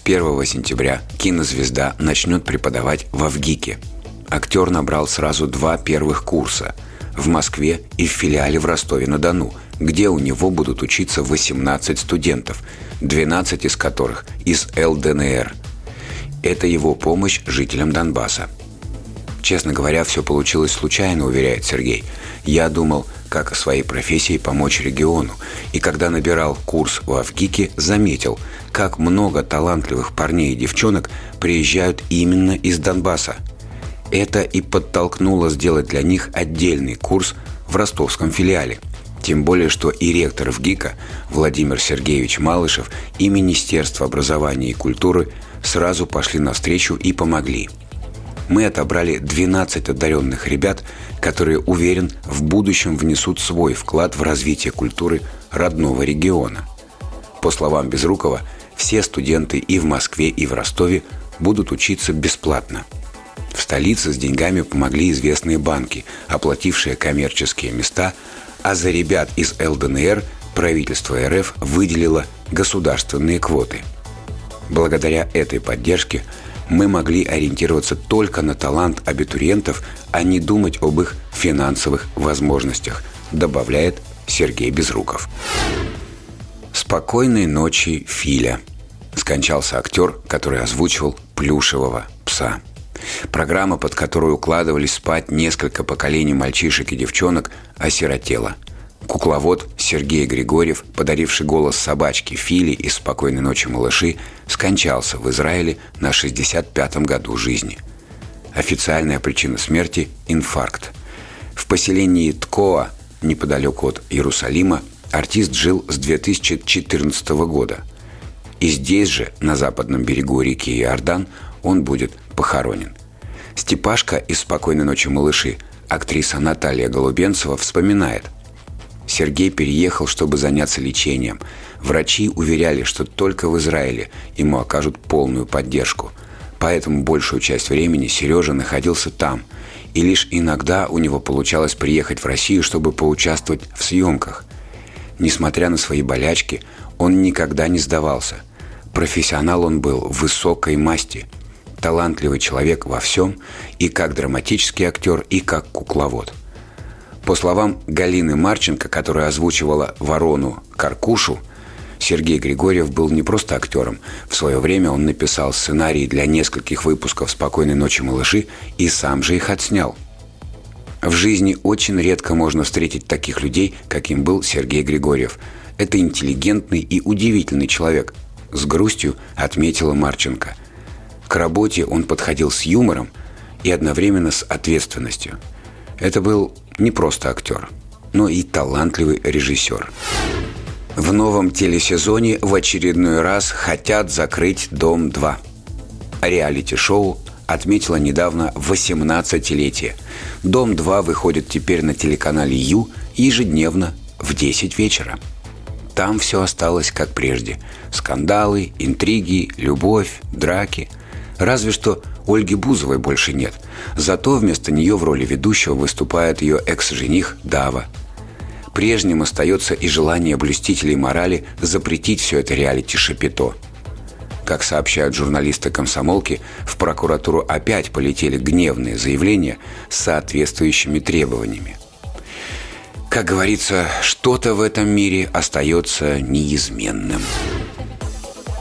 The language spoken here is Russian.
С 1 сентября кинозвезда начнет преподавать в Авгике. Актер набрал сразу два первых курса – в Москве и в филиале в Ростове-на-Дону, где у него будут учиться 18 студентов, 12 из которых из ЛДНР. Это его помощь жителям Донбасса. Честно говоря, все получилось случайно, уверяет Сергей. Я думал, как о своей профессии помочь региону. И когда набирал курс у Авгики, заметил, как много талантливых парней и девчонок приезжают именно из Донбасса. Это и подтолкнуло сделать для них отдельный курс в ростовском филиале. Тем более, что и ректор ВГИКа Владимир Сергеевич Малышев и Министерство образования и культуры сразу пошли навстречу и помогли – мы отобрали 12 одаренных ребят, которые, уверен, в будущем внесут свой вклад в развитие культуры родного региона. По словам Безрукова, все студенты и в Москве, и в Ростове будут учиться бесплатно. В столице с деньгами помогли известные банки, оплатившие коммерческие места, а за ребят из ЛДНР правительство РФ выделило государственные квоты. Благодаря этой поддержке – мы могли ориентироваться только на талант абитуриентов, а не думать об их финансовых возможностях, добавляет Сергей Безруков. «Спокойной ночи, Филя», – скончался актер, который озвучивал плюшевого пса. Программа, под которую укладывались спать несколько поколений мальчишек и девчонок, осиротела – Кукловод Сергей Григорьев, подаривший голос собачке Фили из «Спокойной ночи, малыши», скончался в Израиле на 65-м году жизни. Официальная причина смерти – инфаркт. В поселении Ткоа, неподалеку от Иерусалима, артист жил с 2014 года. И здесь же, на западном берегу реки Иордан, он будет похоронен. Степашка из «Спокойной ночи, малыши» актриса Наталья Голубенцева вспоминает – Сергей переехал, чтобы заняться лечением. Врачи уверяли, что только в Израиле ему окажут полную поддержку. Поэтому большую часть времени Сережа находился там. И лишь иногда у него получалось приехать в Россию, чтобы поучаствовать в съемках. Несмотря на свои болячки, он никогда не сдавался. Профессионал он был высокой масти. Талантливый человек во всем, и как драматический актер, и как кукловод – по словам Галины Марченко, которая озвучивала «Ворону» Каркушу, Сергей Григорьев был не просто актером. В свое время он написал сценарии для нескольких выпусков «Спокойной ночи, малыши» и сам же их отснял. В жизни очень редко можно встретить таких людей, каким был Сергей Григорьев. Это интеллигентный и удивительный человек, с грустью отметила Марченко. К работе он подходил с юмором и одновременно с ответственностью. Это был не просто актер, но и талантливый режиссер. В новом телесезоне в очередной раз хотят закрыть «Дом-2». Реалити-шоу отметила недавно 18-летие. «Дом-2» выходит теперь на телеканале «Ю» ежедневно в 10 вечера. Там все осталось как прежде. Скандалы, интриги, любовь, драки. Разве что Ольги Бузовой больше нет. Зато вместо нее в роли ведущего выступает ее экс-жених Дава. Прежним остается и желание блюстителей морали запретить все это реалити-шапито. Как сообщают журналисты комсомолки, в прокуратуру опять полетели гневные заявления с соответствующими требованиями. Как говорится, что-то в этом мире остается неизменным.